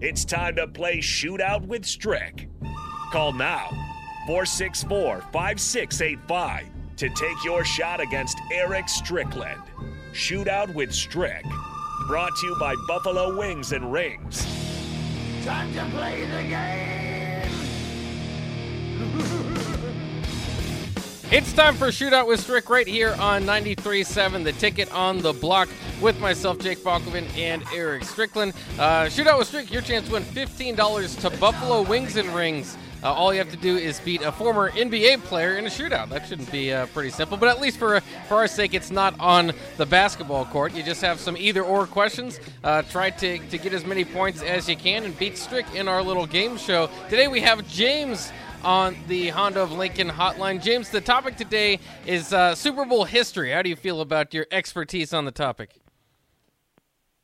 It's time to play Shootout with Strick. Call now 464 5685 to take your shot against Eric Strickland. Shootout with Strick. Brought to you by Buffalo Wings and Rings. Time to play the game! It's time for Shootout with Strick right here on 93.7, the ticket on the block with myself, Jake Falkovin, and Eric Strickland. Uh, Shootout with Strick, your chance to win $15 to Buffalo Wings and Rings. Uh, all you have to do is beat a former NBA player in a shootout. That shouldn't be uh, pretty simple, but at least for for our sake, it's not on the basketball court. You just have some either or questions. Uh, try to, to get as many points as you can and beat Strick in our little game show. Today we have James on the Honda of Lincoln hotline. James, the topic today is uh, Super Bowl history. How do you feel about your expertise on the topic?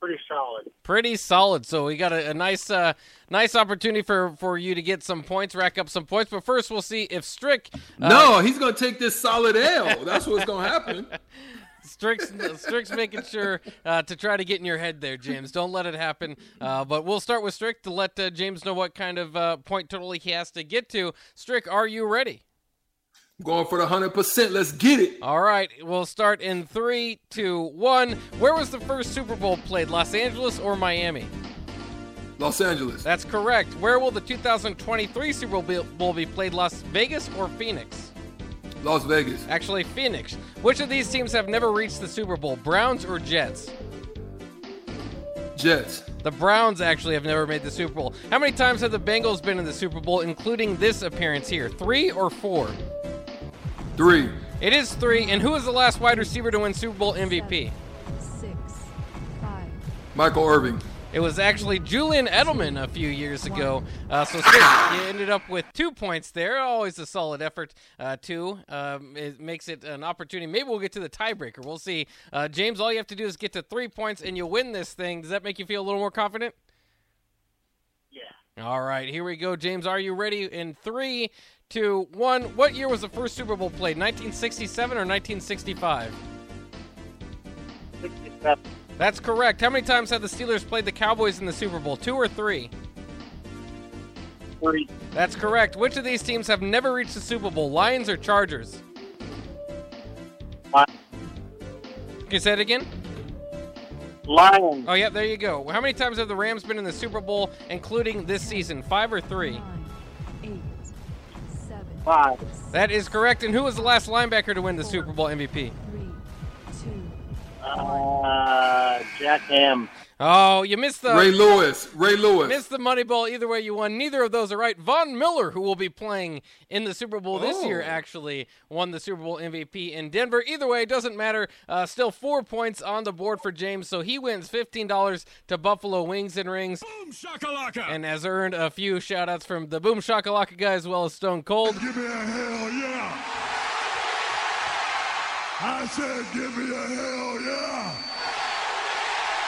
Pretty solid. Pretty solid. So we got a, a nice, uh, nice opportunity for, for you to get some points, rack up some points. But first, we'll see if Strick. Uh, no, he's gonna take this solid L. That's what's gonna happen. Strick's, Strick's making sure uh, to try to get in your head there, James. Don't let it happen. Uh, but we'll start with Strick to let uh, James know what kind of uh, point total he has to get to. Strick, are you ready? Going for the 100%. Let's get it. All right. We'll start in three, two, one. Where was the first Super Bowl played, Los Angeles or Miami? Los Angeles. That's correct. Where will the 2023 Super Bowl be played, Las Vegas or Phoenix? Las Vegas. Actually, Phoenix. Which of these teams have never reached the Super Bowl, Browns or Jets? Jets. The Browns actually have never made the Super Bowl. How many times have the Bengals been in the Super Bowl, including this appearance here? Three or four? Three. It is three. And who was the last wide receiver to win Super Bowl MVP? Six, five. Michael Irvin. It was actually Julian Edelman a few years ago. Uh, so Strick, you ended up with two points there. Always a solid effort. Uh, two um, it makes it an opportunity. Maybe we'll get to the tiebreaker. We'll see. Uh, James, all you have to do is get to three points and you'll win this thing. Does that make you feel a little more confident? Yeah. All right, here we go, James. Are you ready? In three, two, one. What year was the first Super Bowl played? 1967 or 1965? 67. That's correct. How many times have the Steelers played the Cowboys in the Super Bowl? Two or three? Three. That's correct. Which of these teams have never reached the Super Bowl? Lions or Chargers? Lions. Can you say it again? Lions. Oh, yeah, there you go. How many times have the Rams been in the Super Bowl, including this season? Five or three? Nine, eight, seven, Five. That is correct. And who was the last linebacker to win the Super Bowl MVP? three, Uh, Jack Ham. Oh, you missed the Ray Lewis. Ray Lewis. Missed the money ball. Either way, you won. Neither of those are right. Von Miller, who will be playing in the Super Bowl this year, Oh. actually won the Super Bowl MVP in Denver. Either way, it doesn't matter. Uh, still four points on the board for James, so he wins $15 to Buffalo Wings and Rings Boom shakalaka! and has earned a few shout outs from the Boom Shakalaka guy as well as Stone Cold. Give me a hell yeah! I said, give me a hell yeah!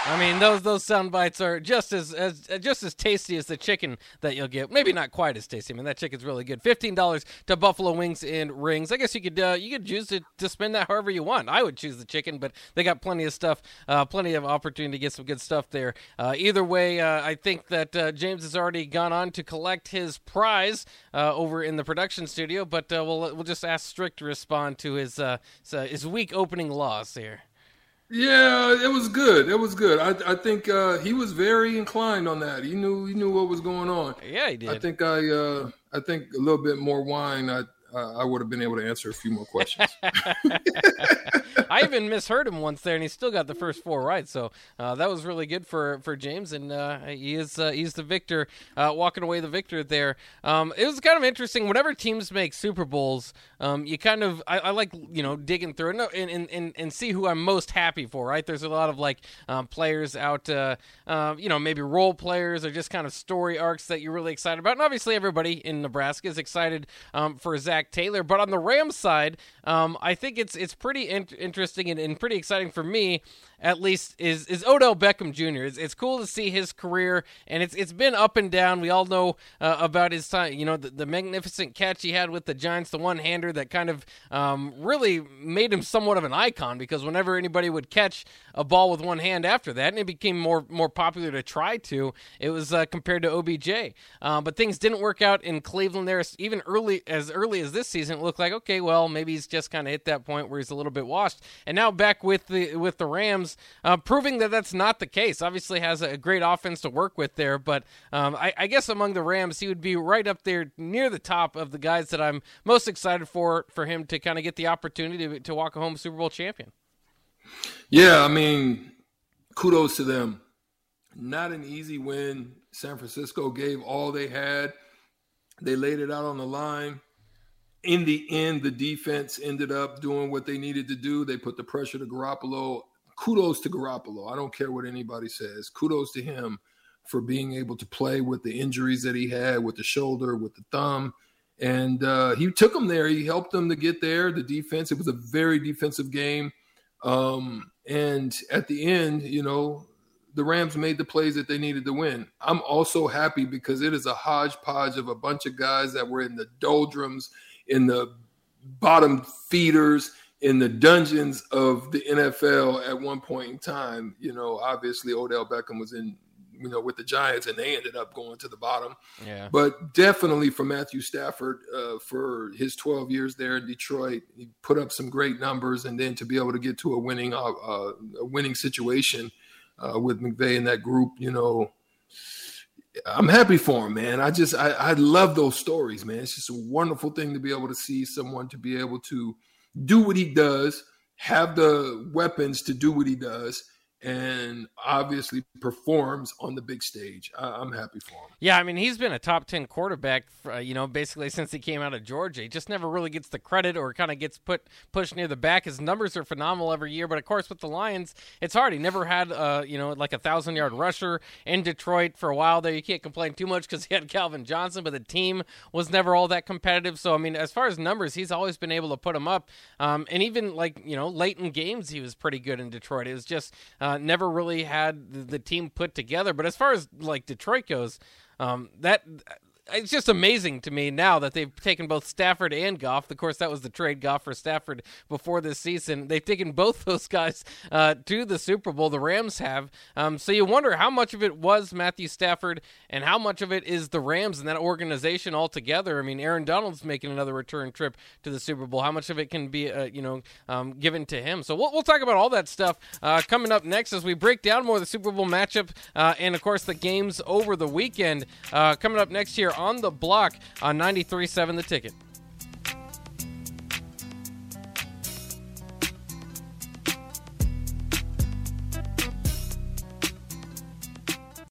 I mean, those those sound bites are just as, as just as tasty as the chicken that you'll get. Maybe not quite as tasty. I mean, that chicken's really good. Fifteen dollars to Buffalo Wings and Rings. I guess you could uh, you could choose to, to spend that however you want. I would choose the chicken, but they got plenty of stuff, uh, plenty of opportunity to get some good stuff there. Uh, either way, uh, I think that uh, James has already gone on to collect his prize uh, over in the production studio. But we'll we'll just ask Strick to respond to his his weak opening loss here. Yeah, it was good. It was good. I, I think uh, he was very inclined on that. He knew he knew what was going on. Yeah, he did. I think I uh, I think a little bit more wine. I uh, I would have been able to answer a few more questions. I even misheard him once there, and he still got the first four right. So uh, that was really good for, for James, and uh, he is uh, he's the victor, uh, walking away the victor there. Um, it was kind of interesting. Whenever teams make Super Bowls, um, you kind of I, I like you know digging through and, and, and, and see who I'm most happy for. Right? There's a lot of like um, players out, uh, uh, you know, maybe role players or just kind of story arcs that you're really excited about. And obviously, everybody in Nebraska is excited um, for Zac Taylor. But on the Rams side, um, I think it's it's pretty in- interesting and, and pretty exciting for me at least is is Odell Beckham Jr. It's, it's cool to see his career, and it's it's been up and down. We all know uh, about his time. You know, the, the magnificent catch he had with the Giants, the one hander that kind of um, really made him somewhat of an icon because whenever anybody would catch a ball with one hand after that, and it became more more popular to try to, it was uh, compared to OBJ. Uh, but things didn't work out in Cleveland there. Even early as early as this season, it looked like okay, well maybe he's just kind of hit that point where he's a little bit washed. And now back with the with the Rams, uh, proving that that's not the case. Obviously has a great offense to work with there, but um, I, I guess among the Rams, he would be right up there near the top of the guys that I'm most excited for for him to kind of get the opportunity to, to walk home Super Bowl champion. Yeah, I mean, kudos to them. Not an easy win. San Francisco gave all they had. They laid it out on the line. In the end, the defense ended up doing what they needed to do. They put the pressure to Garoppolo. Kudos to Garoppolo. I don't care what anybody says. Kudos to him for being able to play with the injuries that he had with the shoulder, with the thumb. And uh, he took them there. He helped them to get there. The defense, it was a very defensive game. Um, and at the end, you know, the Rams made the plays that they needed to win. I'm also happy because it is a hodgepodge of a bunch of guys that were in the doldrums, in the bottom feeders, in the dungeons of the NFL at one point in time. You know, obviously Odell Beckham was in, you know, with the Giants and they ended up going to the bottom. Yeah. But definitely for Matthew Stafford, uh, for his 12 years there in Detroit, he put up some great numbers, and then to be able to get to a winning uh, uh, a winning situation uh, with McVay and that group, you know, I'm happy for him, man. I just I, I love those stories, man. It's just a wonderful thing to be able to see someone to be able to do what he does, have the weapons to do what he does, and obviously performs on the big stage. I, am happy for him. Yeah, I mean he's been a top ten quarterback, for, uh, you know, basically since he came out of Georgia. He just never really gets the credit or kind of gets put pushed near the back. His numbers are phenomenal every year, but of course with the Lions, it's hard. He never had, uh, you know, like a thousand yard rusher in Detroit for a while there. You can't complain too much because he had Calvin Johnson, but the team was never all that competitive. So I mean, as far as numbers, he's always been able to put them up, um, and even like you know late in games, he was pretty good in Detroit. It was just uh, never really had the, the team put together. But as far as like Detroit goes, um, that it's just amazing to me now that they've taken both Stafford and Goff. Of course, that was the trade Goff for Stafford before this season. They've taken both those guys uh, to the Super Bowl. The Rams have. Um, so you wonder how much of it was Matthew Stafford and how much of it is the Rams and that organization altogether. I mean, Aaron Donald's making another return trip to the Super Bowl. How much of it can be, uh, you know, um, given to him? So we'll, we'll talk about all that stuff uh, coming up next as we break down more of the Super Bowl matchup uh, and, of course, the games over the weekend. Uh, coming up next year on the block on 93.7 The Ticket.